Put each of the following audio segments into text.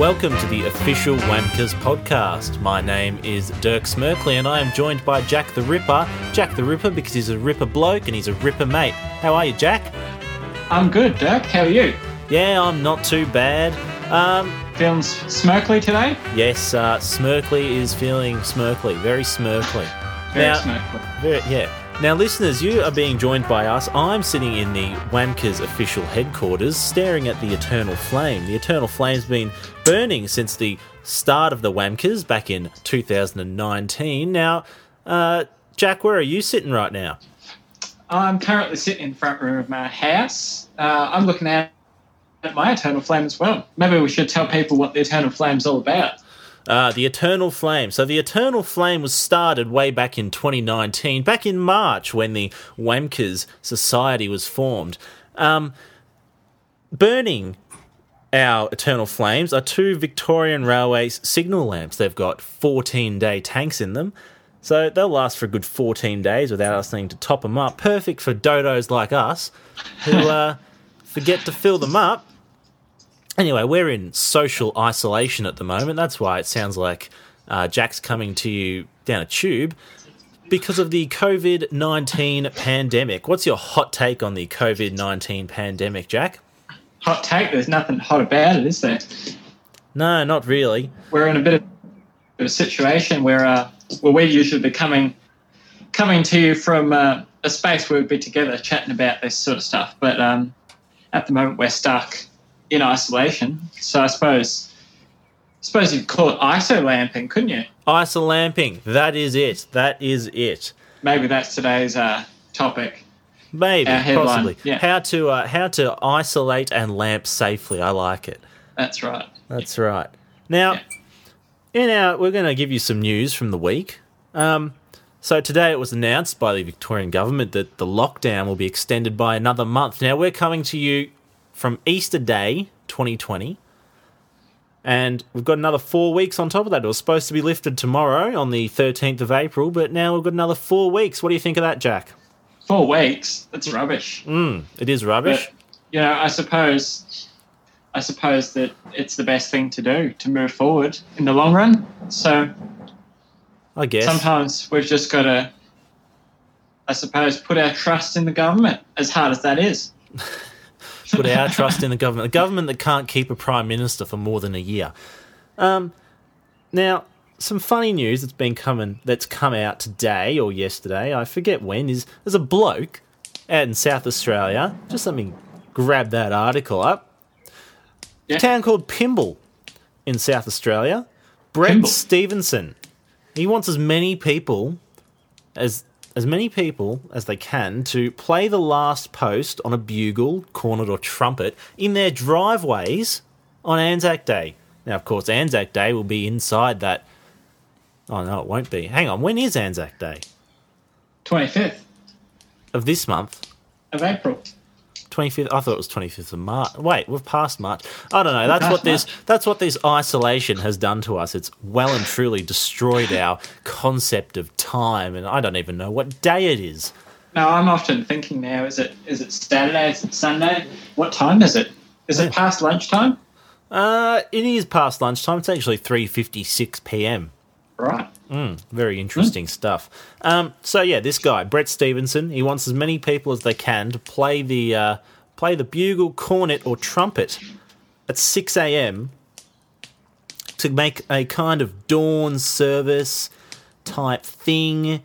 Welcome to the official Wamkers podcast. My name is Dirk Smerkley and I am joined by Jack the Ripper. Jack the Ripper because he's a Ripper bloke and he's a Ripper mate. How are you, Jack? I'm good, Dirk. How are you? Yeah, I'm not too bad. Um, Feeling smirkly today? yes, uh, Smirkly is feeling smirkly, very smirkly. Very Now- smirkly. Very, yeah. Now, listeners, you are being joined by us. I'm sitting in the Wamkers official headquarters, staring at the Eternal Flame. The Eternal Flame's been burning since the start of the Wamkers back in 2019. Now, uh, Jack, where are you sitting right now? I'm currently sitting in the front room of my house. Uh, I'm looking at, at my Eternal Flame as well. Maybe we should tell people what the Eternal Flame's all about. Uh, the Eternal Flame. So the Eternal Flame was started way back in 2019, back in March when the Wamkers Society was formed. Um, burning our Eternal Flames are two Victorian Railways signal lamps. They've got 14 day tanks in them. So they'll last for a good 14 days without us needing to top them up. Perfect for dodos like us who uh, forget to fill them up. Anyway, we're in social isolation at the moment. That's why it sounds like uh, Jack's coming to you down a tube because of the COVID 19 pandemic. What's your hot take on the COVID 19 pandemic, Jack? Hot take, there's nothing hot about it, is there? No, not really. We're in a bit of a situation where, uh, where we'd usually be coming, coming to you from uh, a space where we'd be together chatting about this sort of stuff. But um, at the moment, we're stuck in isolation. So I suppose, I suppose you'd call it ISO lamping, couldn't you? Isolamping. That is it. That is it. Maybe that's today's uh, topic. Maybe, possibly. yeah. How to uh, how to isolate and lamp safely. I like it. That's right. That's right. Now, Yeah. in our, we're going to give you some news from the week. Um, so today it was announced by the Victorian government that the lockdown will be extended by another month. Now we're coming to you from Easter Day 2020, and we've got another four weeks on top of that. It was supposed to be lifted tomorrow on the 13th of April, but now we've got another four weeks. What do you think of that, Jack? Four weeks. That's rubbish. Mm, it is rubbish. But you know, I suppose, I suppose that it's the best thing to do to move forward in the long run. So I guess. sometimes we've just got to, I suppose, put our trust in the government. As hard as that is. put our trust in the government. A government that can't keep a prime minister for more than a year. Um, now, some funny news that's been coming that's come out today or yesterday, I forget when, is there's a bloke out in South Australia. Just let me grab that article up. Yeah. A town called Pimble in South Australia. Brett Pimble. Stevenson. He wants as many people as as many people as they can to play the last post on a bugle, cornet, or trumpet in their driveways on Anzac Day. Now, of course, Anzac Day will be inside that. Oh no, it won't be. Hang on, when is Anzac Day Twenty fifth of this month? of April. 25th I thought it was 25th of March. Wait, we've passed March. I don't know. That's what this that's what this isolation has done to us. It's well and truly destroyed our concept of time and I don't even know what day it is. Now I'm often thinking now: is it is it Saturday? Is it Sunday? What time is it? Is it past lunchtime? Uh, it is past lunchtime. It's actually 3:56 p.m. Right. Very interesting stuff. Um, so yeah, this guy Brett Stevenson, he wants as many people as they can to play the uh, play the bugle, cornet, or trumpet at 6 a.m. to make a kind of dawn service type thing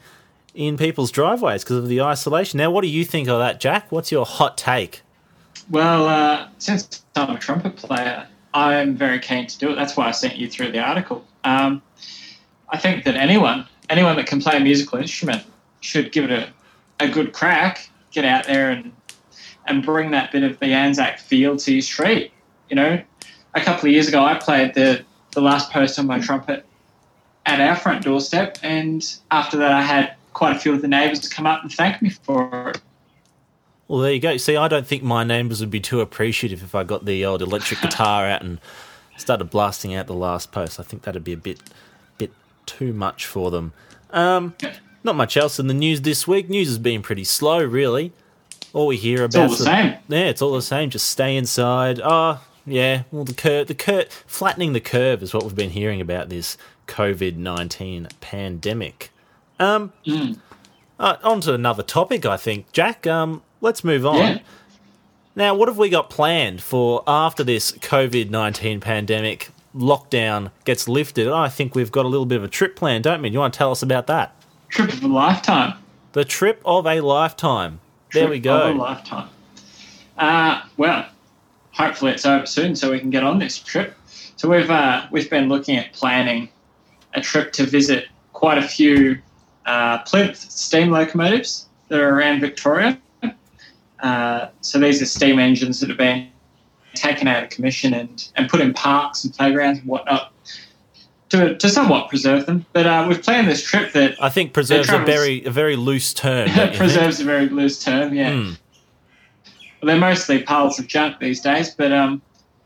in people's driveways because of the isolation. Now, what do you think of that, Jack? What's your hot take? Well, uh, since I'm a trumpet player, I'm very keen to do it. That's why I sent you through the article. Um, I think that anyone, anyone that can play a musical instrument, should give it a, a good crack. Get out there and and bring that bit of the Anzac feel to your street. You know, a couple of years ago, I played the the last post on my trumpet at our front doorstep, and after that, I had quite a few of the neighbours come up and thank me for it. Well, there you go. See, I don't think my neighbours would be too appreciative if I got the old electric guitar out and started blasting out the last post. I think that'd be a bit, bit too much for them. Um, not much else in the news this week. News has been pretty slow, really. All we hear about. all about, the same. yeah, it's all the same. Just stay inside. Oh, Yeah, well, the curve, the curve, flattening the curve is what we've been hearing about this COVID nineteen pandemic. Um, Mm. uh, on to another topic, I think, Jack. Um, let's move on. Yeah. Now, what have we got planned for after this COVID 19 pandemic lockdown gets lifted? I think we've got a little bit of a trip plan, don't we? You want to tell us about that? Trip of a lifetime. The trip of a lifetime. There Trip we Of go. a lifetime. Uh, well, hopefully it's over soon so we can get on this trip. So we've uh, we've been looking at planning a trip to visit quite a few uh, plinth steam locomotives that are around Victoria. Uh, so these are steam engines that have been taken out of commission and, and put in parks and playgrounds and whatnot to, to somewhat preserve them. But uh, we've planned this trip that I think preserves a very a very loose term. preserves a very loose term, yeah. Hmm. Well, they're mostly piles of junk these days, but um,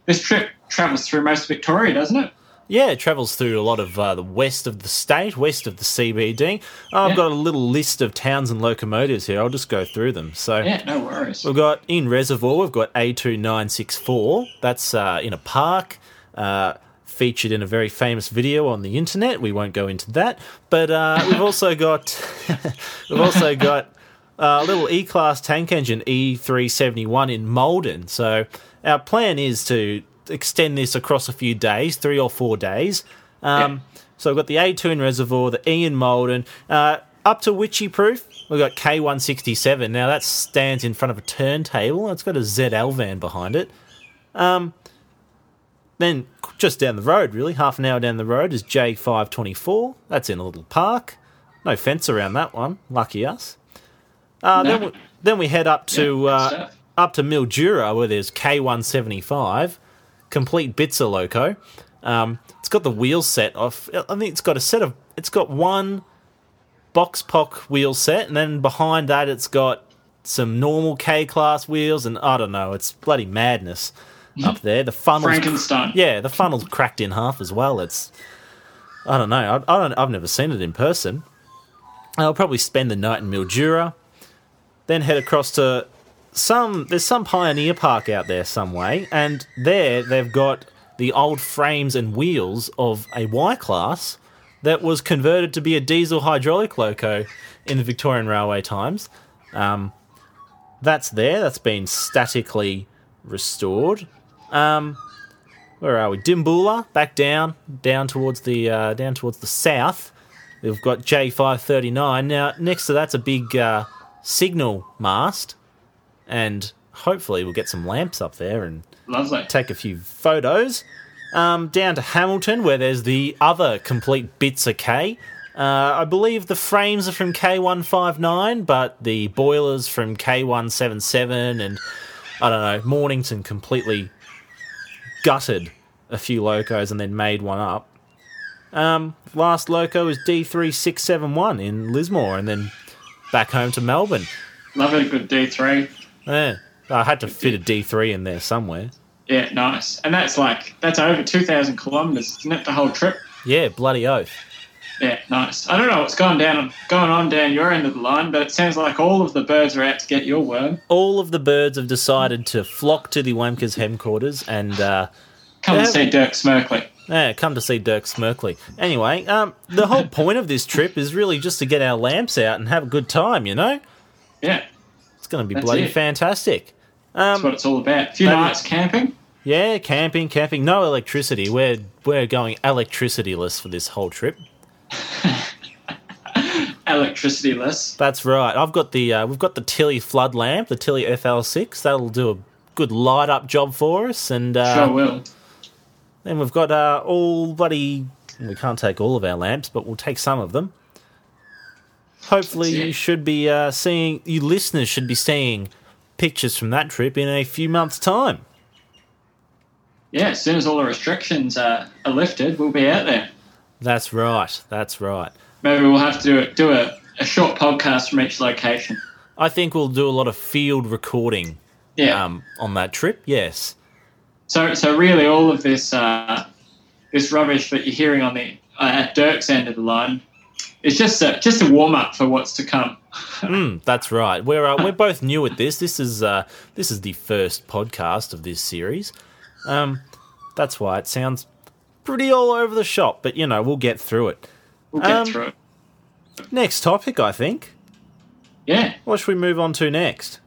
this trip travels through most of Victoria, doesn't it? Yeah, it travels through a lot of uh, the west of the state, west of the CBD. I've Yeah. got a little list of towns and locomotives here. I'll just go through them. So Yeah, no worries. We've got in Reservoir, we've got A2964. That's uh, in a park, uh, featured in a very famous video on the internet. We won't go into that. But uh, we've also got we've also got uh, a little E-class tank engine E371 in Maldon. So our plan is to extend this across a few days, three or four days. Um, So we've got the A2 in Reservoir, the E in Maldon, uh, up to Wycheproof. We've got K167. Now that stands in front of a turntable. It's got a ZL van behind it. Um, then just down the road, really, half an hour down the road is J524. That's in a little park. No fence around that one. Lucky us. Uh, then, we, then we head up to Yeah, uh, up to Mildura where there's K175, complete bits of loco. Um, it's got the wheel set off. I think it's got a set of. It's got one Boxpok wheel set, and then behind that it's got some normal K class wheels, and I don't know. It's bloody madness up there. The funnels, Frankenstein. yeah, the funnel's cracked in half as well. It's I don't know. I, I don't. I've never seen it in person. I'll probably spend the night in Mildura, then head across to some. There's some Pioneer Park out there some way, and there they've got the old frames and wheels of a Y class that was converted to be a diesel hydraulic loco in the Victorian Railway times. Um, that's there. That's been statically restored. Um, where are we? Dimboola, back down, down towards the uh, down towards the south. We've got J five thirty nine. Now next to that's a big uh, signal mast, and hopefully we'll get some lamps up there and Lovely. take a few photos. Um, down to Hamilton, where there's the other complete bits of K. Uh, I believe the frames are from K159, but the boilers from K177, and I don't know, Mornington completely gutted a few locos and then made one up. Um, last loco is D3671 in Lismore, and then back home to Melbourne. Love it, good D3. Yeah, I had to fit a D3 in there somewhere. Yeah, nice. And that's like, that's over 2,000 kilometres, isn't it, the whole trip? Yeah, bloody oath. Yeah, nice. I don't know what's going down going on down your end of the line, but it sounds like all of the birds are out to get your worm. all of the birds have decided to flock to the Wamkers headquarters and uh, Come Yeah. see Dirk Smerkley. yeah, come to see Dirk Smerkley. Anyway, um, the whole point of this trip is really just to get our lamps out and have a good time. You know, Yeah, going to be That's bloody it. fantastic. that's Um, what it's all about. A few nights camping. yeah, camping, camping, no electricity. We're we're going electricityless for this whole trip. Electricity less. That's right. I've got the uh, we've got the Tilley flood lamp, the Tilley FL6. That'll do a good light up job for us, and uh, Sure will. Then we've got uh, all bloody. We can't take all of our lamps, but we'll take some of them. Hopefully, you should be uh, seeing. You listeners should be seeing pictures from that trip in a few months' time. Yeah, as soon as all the restrictions uh, are lifted, we'll be out there. That's right. That's right. Maybe we'll have to do, it, do a, a short podcast from each location. I think we'll do a lot of field recording Yeah. um, on that trip. Yes. So, so really, all of this uh, this rubbish that you're hearing on the uh, at Dirk's end of the line is just a just a warm up for what's to come. Mm, that's right. We're uh, we're both new at this. This is uh, this is the first podcast of this series. Um, that's why it sounds pretty all over the shop, but you know, we'll get through it. We'll get Um, through it. Next topic, I think. Yeah. What should we move on to next?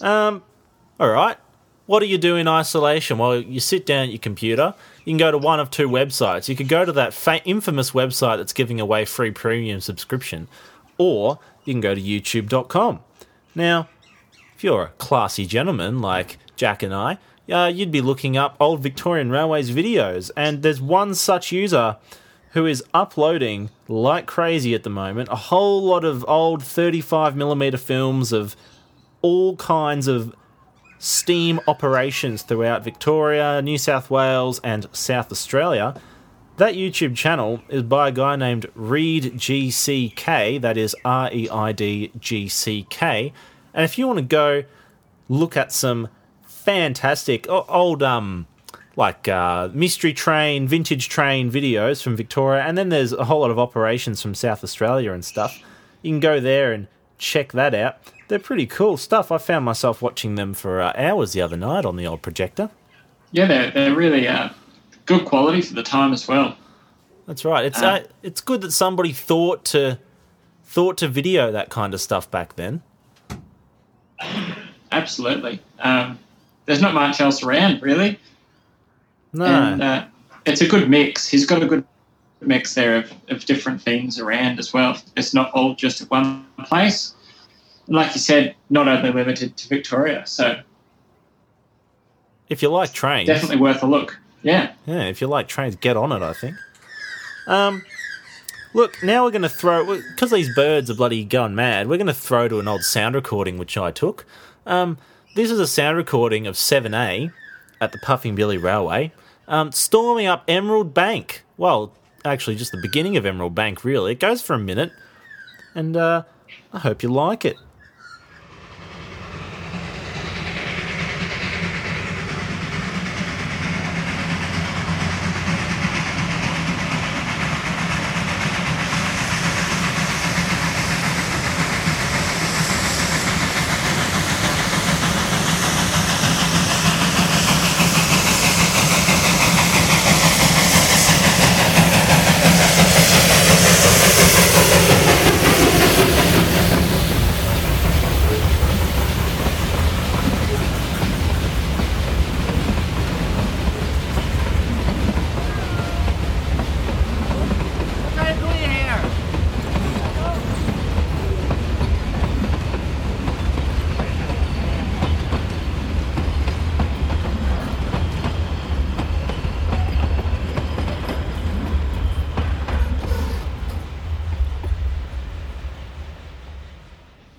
Um, all right. What do you do in isolation? Well, you sit down at your computer. You can go to one of two websites. You could go to that fa- infamous website that's giving away free premium subscription, or you can go to youtube.com. Now, if you're a classy gentleman like Jack and I, uh, you'd be looking up old Victorian Railways videos, and there's one such user who is uploading like crazy at the moment a whole lot of old 35mm films of all kinds of steam operations throughout Victoria, New South Wales, and South Australia. That YouTube channel is by a guy named Reid GCK, that is R E I D G C K. And if you want to go look at some fantastic old um like uh, mystery train, vintage train videos from Victoria, and then there's a whole lot of operations from South Australia and stuff. You can go there and check that out. They're pretty cool stuff. I found myself watching them for uh, hours the other night on the old projector. Yeah, they're, they're really uh, good quality for the time as well. That's right. It's Uh, uh, it's good that somebody thought to thought to video that kind of stuff back then. Absolutely. Um, there's not much else around, really. No, And uh, it's a good mix. He's got a good mix there of, of different things around as well. It's not all just at one place. Like you said, not only limited to Victoria. So if you like trains, definitely worth a look. Yeah. Yeah, if you like trains, get on it. I think. Um, look, now we're going to throw because these birds are bloody going mad. We're going to throw to an old sound recording which I took. Um, this is a sound recording of Seven A at the Puffing Billy Railway, um, storming up Emerald Bank. Well, actually, just the beginning of Emerald Bank. Really, it goes for a minute, and uh, I hope you like it.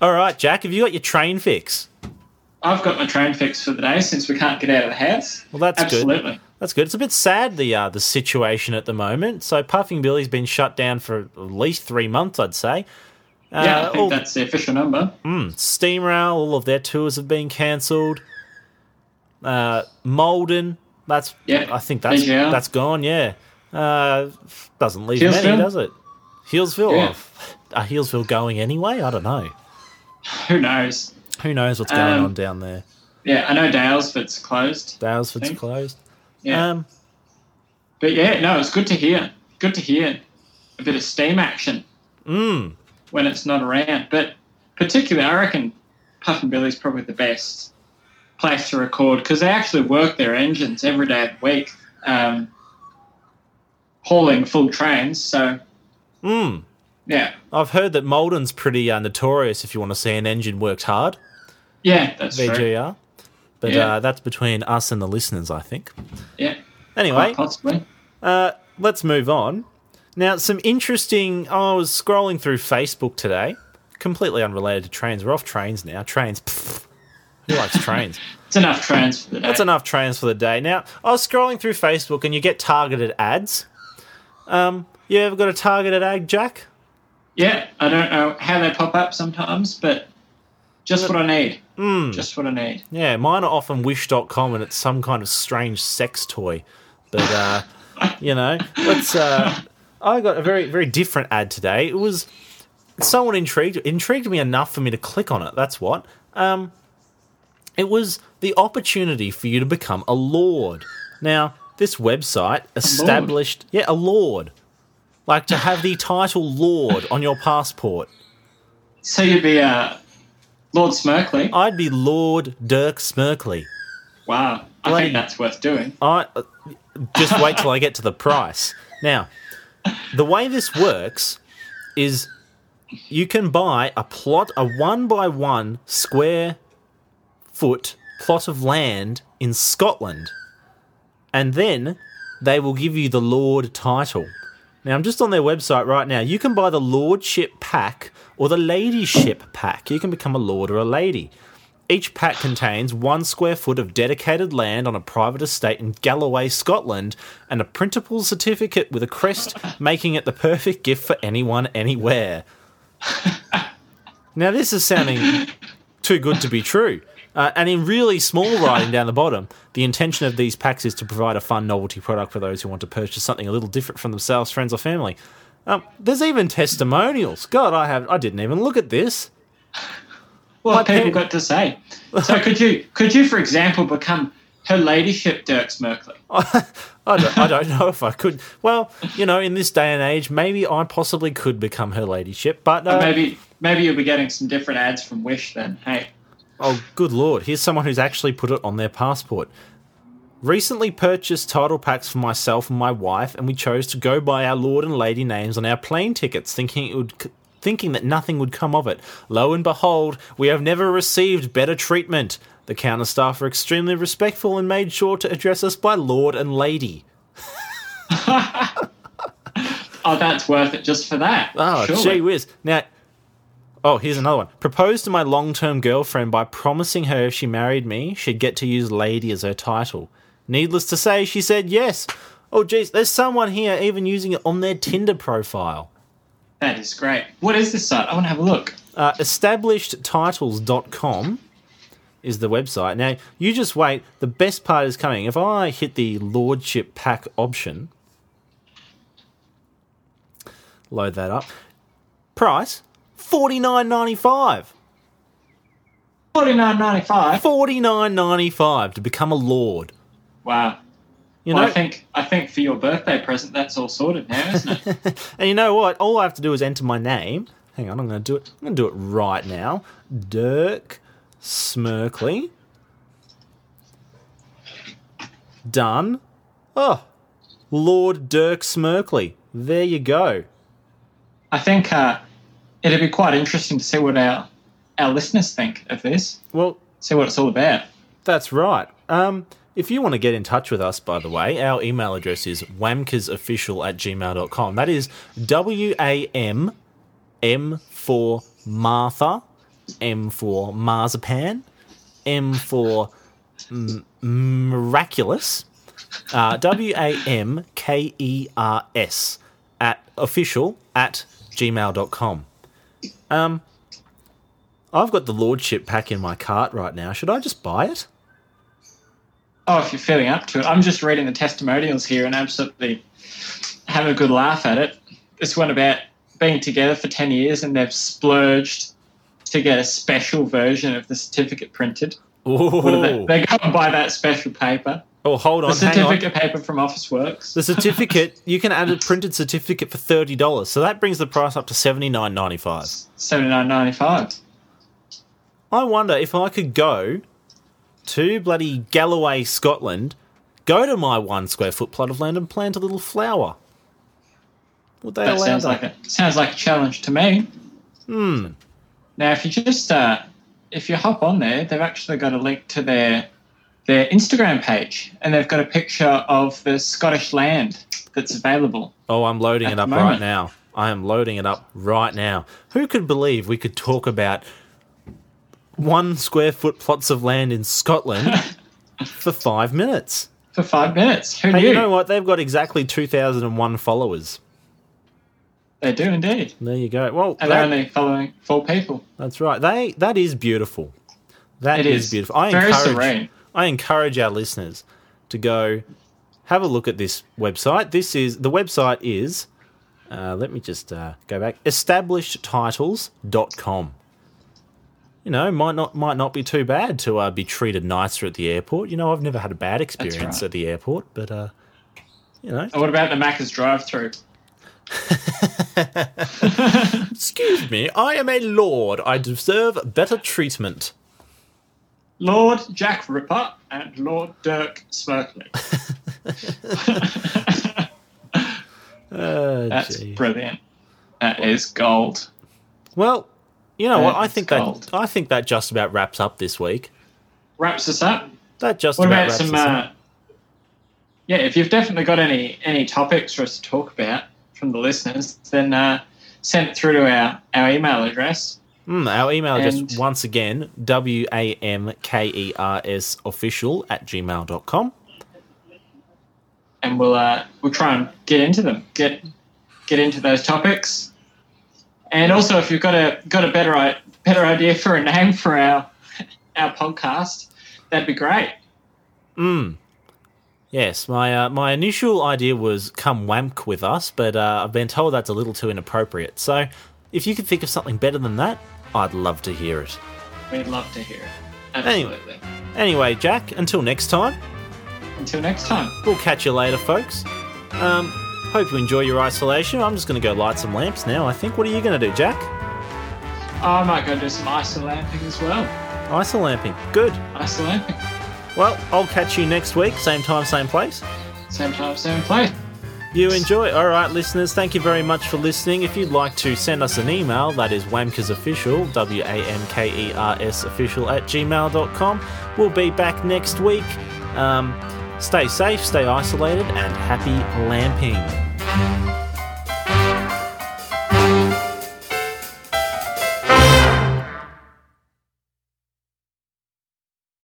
All right, Jack, have you got your train fix? I've got my train fix for the day since we can't get out of the house. Well, that's good. Absolutely. That's good. It's a bit sad the uh, the situation at the moment. So Puffing Billy's been shut down for at least three months, I'd say. Uh, Yeah, I think all, that's the official number. Steam Rail, all of their tours have been cancelled. Uh, Maldon, that's Yeah, I think that's VGR. that's gone. Yeah, uh, doesn't leave many, does it? Healesville, Yeah. Oh, are Healesville going anyway? I don't know. Who knows? Who knows what's going Um, on down there? Yeah, I know Daylesford's closed. Daylesford's closed. Yeah. Um, But yeah, no, it's good to hear. Good to hear a bit of steam action mm, when it's not around. But particularly, I reckon Puffing Billy's probably the best place to record because they actually work their engines every day of the week, um, hauling full trains. So mm. Yeah, I've heard that Maldon's pretty uh, notorious if you want to see an engine worked hard. yeah, that's true. VGR. But Yeah. uh, that's between us and the listeners, I think. Yeah, Anyway, quite possibly. uh, let's move on. Now, some interesting. I was scrolling through Facebook today, completely unrelated to trains. We're off trains now. Trains. pfft. who likes trains? It's enough trains for the day. That's enough trains for the day. Now, I was scrolling through Facebook and you get targeted ads. Um, you ever got a targeted ad, Jack? Yeah, I don't know how they pop up sometimes, but just what I need. Hmm. Just what I need. Yeah, mine are often wish.com and it's some kind of strange sex toy. But, uh, you know, let's. Uh, I got a very, very different ad today. It was somewhat intrigued, intrigued me enough for me to click on it. That's what. Um, It was the opportunity for you to become a lord. Now, this website established, yeah, a lord, like to have the title lord on your passport. So you'd be uh, Lord Smirkley. I'd be Lord Dirk Smirkley. Wow, I Bloody- think that's worth doing. I uh, just wait till I get to the price. Now, the way this works is you can buy a plot, a one by one square foot plot of land in Scotland, and then they will give you the Lord title. Now, I'm just on their website right now. You can buy the Lordship pack or the Ladyship pack. You can become a Lord or a Lady. Each pack contains one square foot of dedicated land on a private estate in Galloway, Scotland, and a printable certificate with a crest, making it the perfect gift for anyone, anywhere. now, this is sounding too good to be true. Uh, and in really small writing down the bottom, the intention of these packs is to provide a fun novelty product for those who want to purchase something a little different from themselves, friends, or family. Um, there's even testimonials. God, I have I didn't even look at this. What have people got to say? So could you, could you, for example, become Her Ladyship Dirk Smirkley? I don't, I don't know if I could. Well, you know, in this day and age, maybe I possibly could become her ladyship. But uh, Maybe, maybe you'll be getting some different ads from Wish then. Hey, oh, good lord! Here's someone who's actually put it on their passport. Recently purchased title packs for myself and my wife, and we chose to go by our lord and lady names on our plane tickets, thinking it would. c- Thinking that nothing would come of it. Lo and behold, we have never received better treatment. The counter staff were extremely respectful and made sure to address us by Lord and Lady. oh, that's worth it just for that. Oh, Surely. gee whiz. Now, oh, here's another one. Proposed to my long term girlfriend by promising her if she married me, she'd get to use lady as her title. Needless to say, she said yes. Oh, geez, there's someone here even using it on their Tinder profile. That is great. What is this site? I want to have a look. Uh, establishedtitles.com is the website. Now, you just wait. The best part is coming. If I hit the Lordship Pack option, load that up. Price forty nine ninety five. Forty nine ninety five. Forty nine ninety five to become a lord. Wow. You well, know, I think I think for your birthday present, that's all sorted now, isn't it? and you know what? All I have to do is enter my name. Hang on, I'm going to do it. I'm going to do it right now. Dirk Smirkley. Done. Oh, Lord Dirk Smirkley. There you go. I think uh, it'd be quite interesting to see what our our listeners think of this. Well, See what it's all about. That's right. Um, if you want to get in touch with us, by the way, our email address is wamkersofficial at gmail.com. That is W A M M for Martha, M for Marzipan, M for m- Miraculous, uh, W A M K E R S at official at gmail.com. Um, I've got the Lordship pack in my cart right now. Should I just buy it? Oh, if you're feeling up to it, I'm just reading the testimonials here and absolutely having a good laugh at it. This one about being together for 10 years and they've splurged to get a special version of the certificate printed. Do they, Ooh. they go and buy that special paper. Oh, hold The on, on. certificate paper from Officeworks. The certificate, you can add a printed certificate for thirty dollars, so that brings the price up to seventy nine ninety five. Seventy nine ninety five. I wonder if I could go to bloody Galloway, Scotland, go to my one square foot plot of land and plant a little flower. Would they That allow sounds that? like a sounds like a challenge to me. Hmm. Now, if you just uh, if you hop on there, they've actually got a link to their their Instagram page, and they've got a picture of the Scottish land that's available. Oh, I'm loading it up right now. I am loading it up right now. Who could believe we could talk about one square foot plots of land in Scotland for five minutes? For five minutes. Who Hey, knew? you know what? They've got exactly 2,001 followers. They do indeed. There you go. Well, And they're only following four people. that's right. They That is beautiful. That is. is. beautiful. I Very encourage, serene. I encourage our listeners to go have a look at this website. This is the website is uh, let me just uh, go back established titles.com. you know, might not might not be too bad to uh, be treated nicer at the airport. You know, I've never had a bad experience right. at the airport, but uh, you know, what about the Macca's drive-through? excuse me, I am a lord. I deserve better treatment. Lord Jack Ripper and Lord Dirk Smirkley. Oh, That's gee. brilliant. That is gold. Well, you know what? I think gold. that I think that just about wraps up this week. Wraps us up. That just What about about wraps some? us Uh, yeah, if you've definitely got any any topics for us to talk about from the listeners, then uh, send it through to our, our email address. Mm, our email address and- once again w a m k e r s official at gmail.com. and we'll uh, we'll try and get into them, get get into those topics. And also, if you've got a got a better better idea for a name for our our podcast, that'd be great. Mm. Yes, my uh, my initial idea was come wamk with us, but uh, I've been told that's a little too inappropriate. So, if you could think of something better than that, I'd love to hear it. We'd love to hear it. Anyway. Absolutely. Anyway, Jack, until next time, Until next time. we'll catch you later, folks. Um, hope you enjoy your isolation. I'm just going to go light some lamps now. I think. What are you going to do, Jack? Oh, I might go do some isolamping as well. Isolamping. Good. Isolamping. Well, I'll catch you next week, same time, same place. Same time, same place. You enjoy. All right, listeners, thank you very much for listening. If you'd like to send us an email, that is wamkersofficial, W A M K E R S official at gmail.com. We'll be back next week. Um, stay safe, stay isolated, and happy lamping.